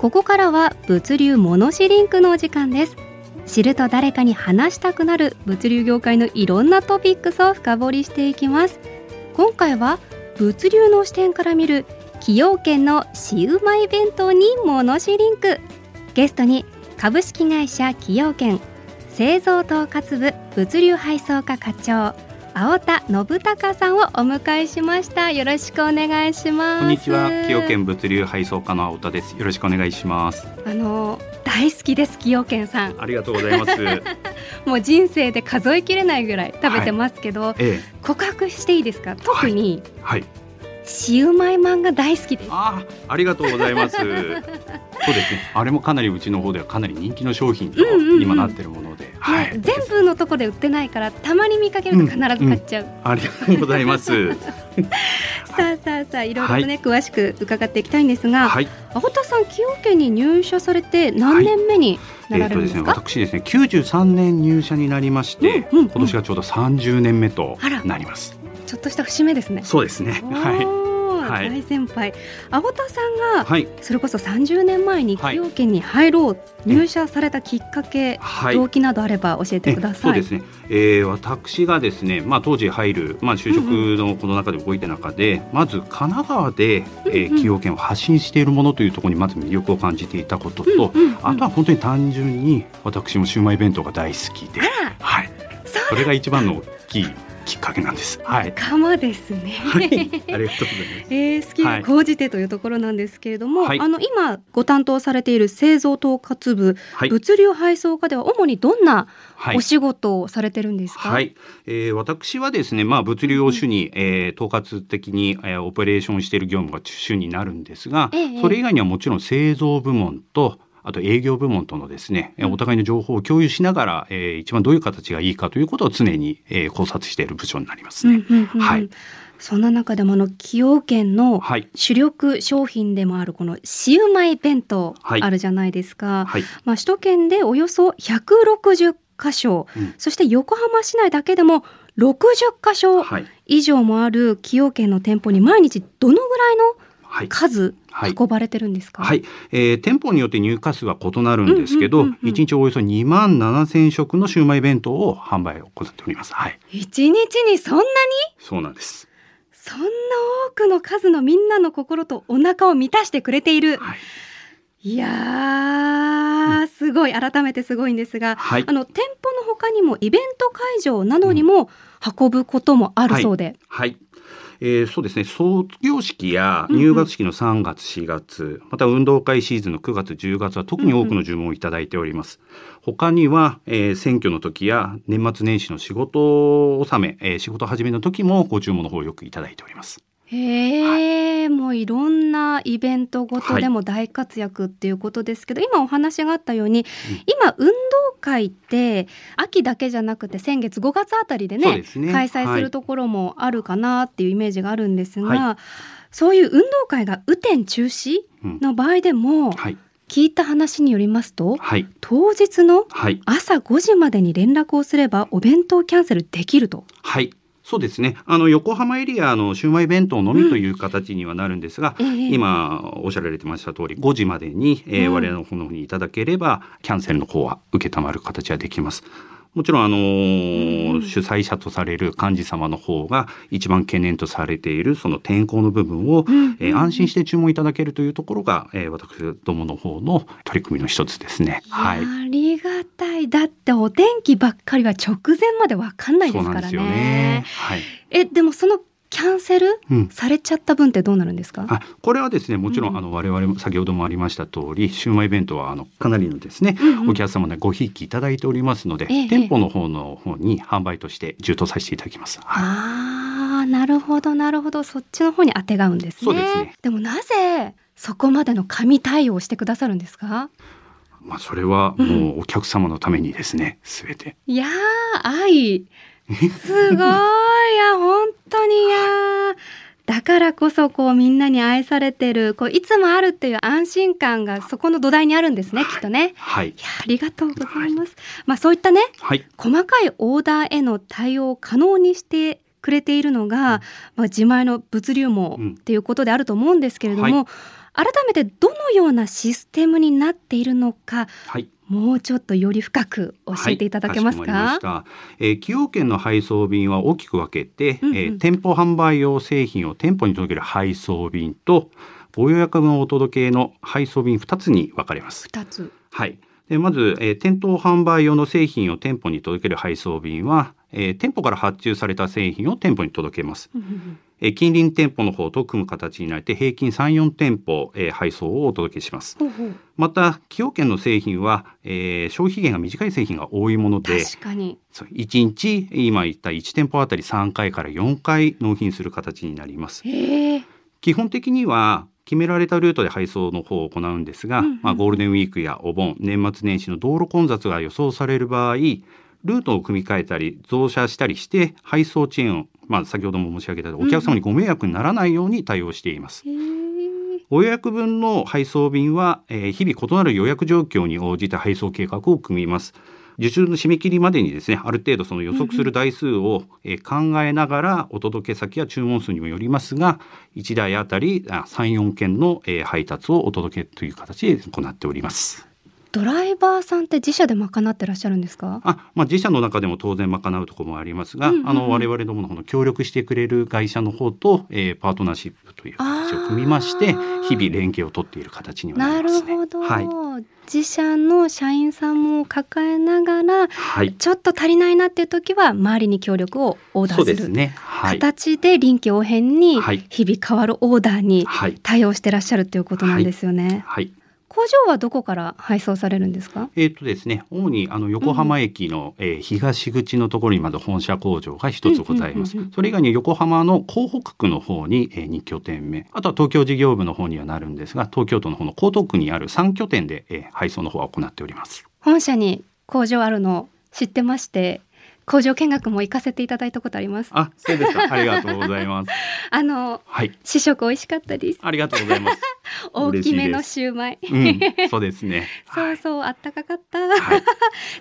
ここからは物流モノシリンクのお時間です。知ると誰かに話したくなる物流業界のいろんなトピックスを深掘りしていきます。今回は物流の視点から見る崎陽軒のシウマイ弁当にモノシリンク。ゲストに株式会社崎陽軒製造統括部物流配送課課長青田信孝さんをお迎えしました。よろしくお願いします。こんにちは。崎陽軒物流配送課の青田です。よろしくお願いします。あの大好きです崎陽軒さん。ありがとうございます。もう人生で数えきれないぐらい食べてますけど、はいええ、告白していいですか？特に、はい、はい。シウマイマンが大好きです。あ、ありがとうございます。そうですね。あれもかなりうちの方ではかなり人気の商品と今なってるもはい、全部のとこで売ってないからたまに見かけると必ず買っちゃう。うんうん、ありがとうございます。さあさあさあいろいろとね、はい、詳しく伺っていきたいんですが、はい、青田さん崎陽軒に入社されて何年目になられるんですか？はい、えー、とですね、私ですね93年入社になりまして、うんうんうん、今年がちょうど30年目となります。ちょっとした節目ですね。そうですね。はい。大先輩、青田さんが、はい、それこそ30年前に崎陽軒に入ろう、入社されたきっかけ、はい、動機などあれば教えてください。そうですね、えー、私がですね、まあ、当時入る、まあ、就職のこの中で動いた中で、うんうん、まず神奈川で、えー、崎陽軒を発信しているものというところにまず魅力を感じていたことと、うんうんうん、あとは本当に単純に私もシウマイ弁当が大好きで、はい、それが一番の大きいきっかけなんです。はい。釜ですね。はい、ありがとうございます。えー、好きが高じてというところなんですけれども、はい、あの今ご担当されている製造統括部、はい、物流配送課では主にどんなお仕事をされてるんですか？はい。はい、えー、私はですね、まあ物流を主に、うん、えー、統括的に、えー、オペレーションしている業務が主になるんですが、えー、それ以外にはもちろん製造部門とあと営業部門とのですね、お互いの情報を共有しながら、えー、一番どういう形がいいかということを常に、えー、考察している部署になりますね。うんうんうん、はい。そんな中でもあの崎陽軒の主力商品でもあるこのシウマイ弁当あるじゃないですか。はい、まあ首都圏でおよそ160箇所、うん、そして横浜市内だけでも60箇所以上もある崎陽軒の店舗に毎日どのぐらいの数運ばれてるんですか、はい、はい、えー、店舗によって入荷数は異なるんですけど、うんうんうんうん、1日およそ2万7千食のシウマイ弁当を販売を行っております。はい。1日にそんなに？そうなんです。そんな多くの数のみんなの心とお腹を満たしてくれている。はい。いやー、すごい。改めてすごいんですが、はい、あの店舗の他にもイベント会場などにも運ぶこともあるそうで、うん、はい、はいえー、そうですね。卒業式や入学式の3月4月、うんうん、また運動会シーズンの9月10月は特に多くの注文をいただいております、うんうん、他には、えー、選挙の時や年末年始の仕事納め、えー、仕事始めの時もご注文の方をよくいただいておりますへえ、はい、もういろんなイベントごとでも大活躍っていうことですけど、はい、今お話があったように、うん、今運動会って秋だけじゃなくて先月5月あたりでね、ね、開催するところもあるかなっていうイメージがあるんですが、はい、そういう運動会が雨天中止の場合でも、はい。聞いた話によりますと、はい、当日の朝5時までに連絡をすればお弁当キャンセルできると。はいそうですね。あの横浜エリアのシウマイ弁当のみという形にはなるんですが、うんええ、今おっしゃられてました通り、5時までに、えー、我々の方にいただければ、キャンセルの方は受けたまる形はできます。もちろんあのーうん、主催者とされる幹事様の方が一番懸念とされているその天候の部分を、うん、えー、安心して注文いただけるというところが、えー、私どもの方の取り組みの一つですね。はい。ありがたい。だってお天気ばっかりは直前までわかんないですからね。そうなんですよね。はい。えでもそのキャンセルされちゃった分ってどうなるんですか、うん、あこれはですねもちろん、あの我々も先ほどもありました通りシウマイ弁当はあのかなりのですね、うんうん、お客様でごひいきいただいておりますので、ええ、店舗の方の方に販売として充当させていただきます。はい、あなるほどなるほど。そっちの方にあてがうんですね。そうですね。でもなぜそこまでの紙対応をしてくださるんですか？まあそれはもうお客様のためにですね、すべて。いやー愛。すごいいや本当にいやーだからこそこうみんなに愛されてるこういつもあるっていう安心感がそこの土台にあるんですね、きっとね。はいい。やありがとうございます。まあそういったねはい。細かいオーダーへの対応を可能にしてくれているのが、まあ、自前の物流網うんっていうことであると思うんですけれども、は改めてどのようなシステムになっているのかはい。もうちょっとより深く教えていただけますか,、はい、か。えー、崎陽軒の配送便は大きく分けて、うんうんえー店舗販売用製品を店舗に届ける配送便とご予約分お届けの配送便2つに分かれます。2つ。はい。でまず、えー店頭販売用の製品を店舗に届ける配送便は、えー店舗から発注された製品を店舗に届けます。えー近隣店舗の方と組む形になって平均3、4店舗、えー配送をお届けします。また、崎陽軒の製品は、えー消費期限が短い製品が多いもので、確かに。そう1日今言った1店舗あたり3回から4回納品する形になります。基本的には決められたルートで配送の方を行うんですが、うんうんまあ、ゴールデンウィークやお盆年末年始の道路混雑が予想される場合ルートを組み替えたり増車したりして配送遅延を、まあ、先ほども申し上げたお客様にご迷惑にならないように対応しています。へえ。ご予約分の配送便は、えー日々異なる予約状況に応じて配送計画を組みます。受注の締め切りまでにですね、ある程度その予測する台数を、えー考えながらお届け先や注文数にもよりますが、1台あたりあ3、4件の、えー配達をお届けという形で行っております。ドライバーさんって自社で賄ってらっしゃるんですか？あ、まあ、自社の中でも当然賄うところもありますが、うんうんうんあの我々どもの方の協力してくれる会社の方と、えーパートナーシップという形を組みまして日々連携を取っている形にはななるりますね。ほど、はい、自社の社員さんも抱えながらはい、ちょっと足りないなっていう時は周りに協力をオーダーするね。はい、形で臨機応変にはい日々変わるオーダーにはい、対応してらっしゃるということなんですよね。はい。工場はどこから配送されるんですか？えっ、とですね、主にあの横浜駅の、えー東口のところにまず本社工場が一つございます。うんうんうんうんそれ以外に横浜の港北区の方に、えー、2拠点目、あとは東京事業部の方にはなるんですが、東京都の方の江東区にある3拠点で、えー配送の方は行っております。本社に工場あるの知ってまして工場見学も行かせていただいたことあります。あ、そうですか。ありがとうございます。あのはい、試食美味しかったです。ありがとうございます。大きめのシューマイ。うん、そうですね。そうそう、あったかかった。はい、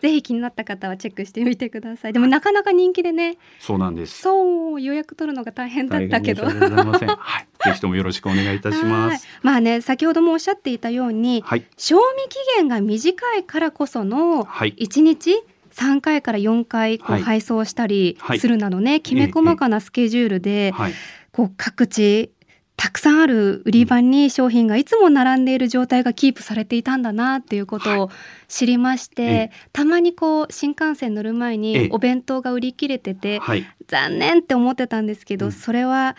ぜひ気になった方はチェックしてみてください。でもなかなか人気でね、そうなんです。そう予約取るのが大変だったけど。申し訳ございません。はい、ぜひともよろしくお願いいたしはいます。まあね、先ほどもおっしゃっていたように、はい、賞味期限が短いからこそのはい、1日3回から4回こうはい。配送したりはい。するなどね、きめ細かなスケジュールで、はい、こう各地たくさんある売り場に商品がいつも並んでいる状態がキープされていたんだなっていうことを知りまして、ええ。たまにこう新幹線乗る前えにえお弁当が売り切れてて、はい、残念って思ってたんですけど、うん。それは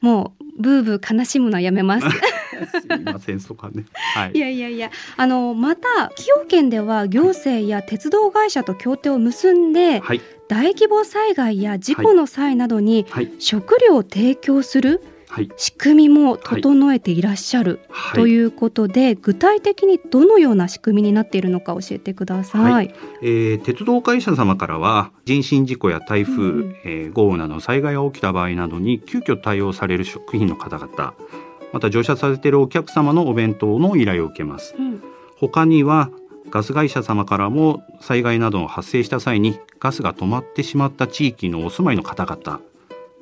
もうブーブー悲しむのはやめます。すみません、そこはね。はいい。やいやいやあのまた崎陽軒では行政や鉄道会社と協定を結んではい、大規模災害や事故の際などにはい、食料を提供するはい、仕組みも整えていらっしゃるはい。ということで、具体的にどのような仕組みになっているのか教えてください。はえー鉄道会社様からは人身事故や台風、うんえー豪雨などの災害が起きた場合などに急遽対応される職員の方々また乗車されているお客様のお弁当の依頼を受けます。うん。他にはガス会社様からも災害などが発生した際にガスが止まってしまった地域のお住まいの方々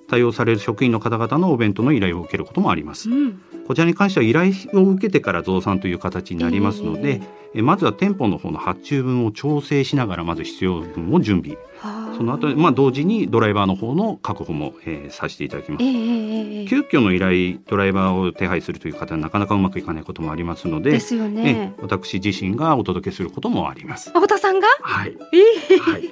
対応される職員の方々のお弁当の依頼を受けることもあります。うんこちらに関しては依頼を受けてから増産という形になりますので、えまずは店舗の方の発注分を調整しながらまず必要分を準備。はあ。その後、まあ同時にドライバーの方の確保も、えーさせていただきます。ええええええ。急遽の依頼ドライバーを手配するという方はなかなかうまくいかないこともありますのでですよね。え。私自身がお届けすることもあります。青田さんが？はい、ええ。はい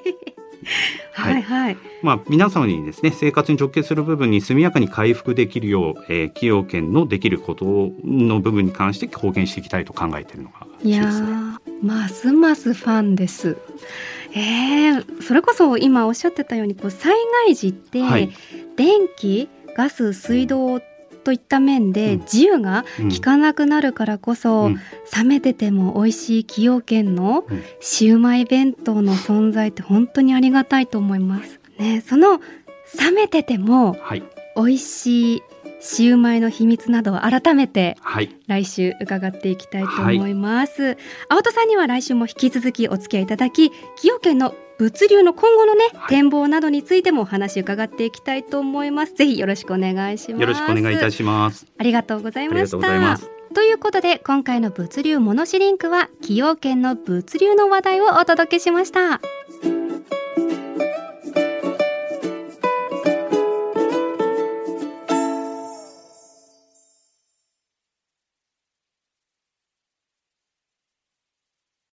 はいはいはい。まあ、皆様にですね生活に直結する部分に速やかに回復できるよう、えー、企業権のできることの部分に関して貢献していきたいと考えているのがいやますますファンです。えー、それこそ今おっしゃってたようにこう災害時って、はい電気ガス水道っといった面でうん。自由がうん。利かなくなるからこそ、うん。冷めてても美味しい崎陽軒のうん。シウマイ弁当の存在って本当にありがたいと思います。ね、その冷めててもはい。美味しいシウマイの秘密などを改めてはい。来週伺っていきたいと思います。青戸さんには来週も引き続きお付き合いいただき、崎陽軒の物流の今後のね、はい展望などについてもお話伺っていきたいと思います。ぜひよろしくお願いします。よろしくお願いいたしますありがとうございました。ということで今回の物流モノシリンクは崎陽軒の物流の話題をお届けしました。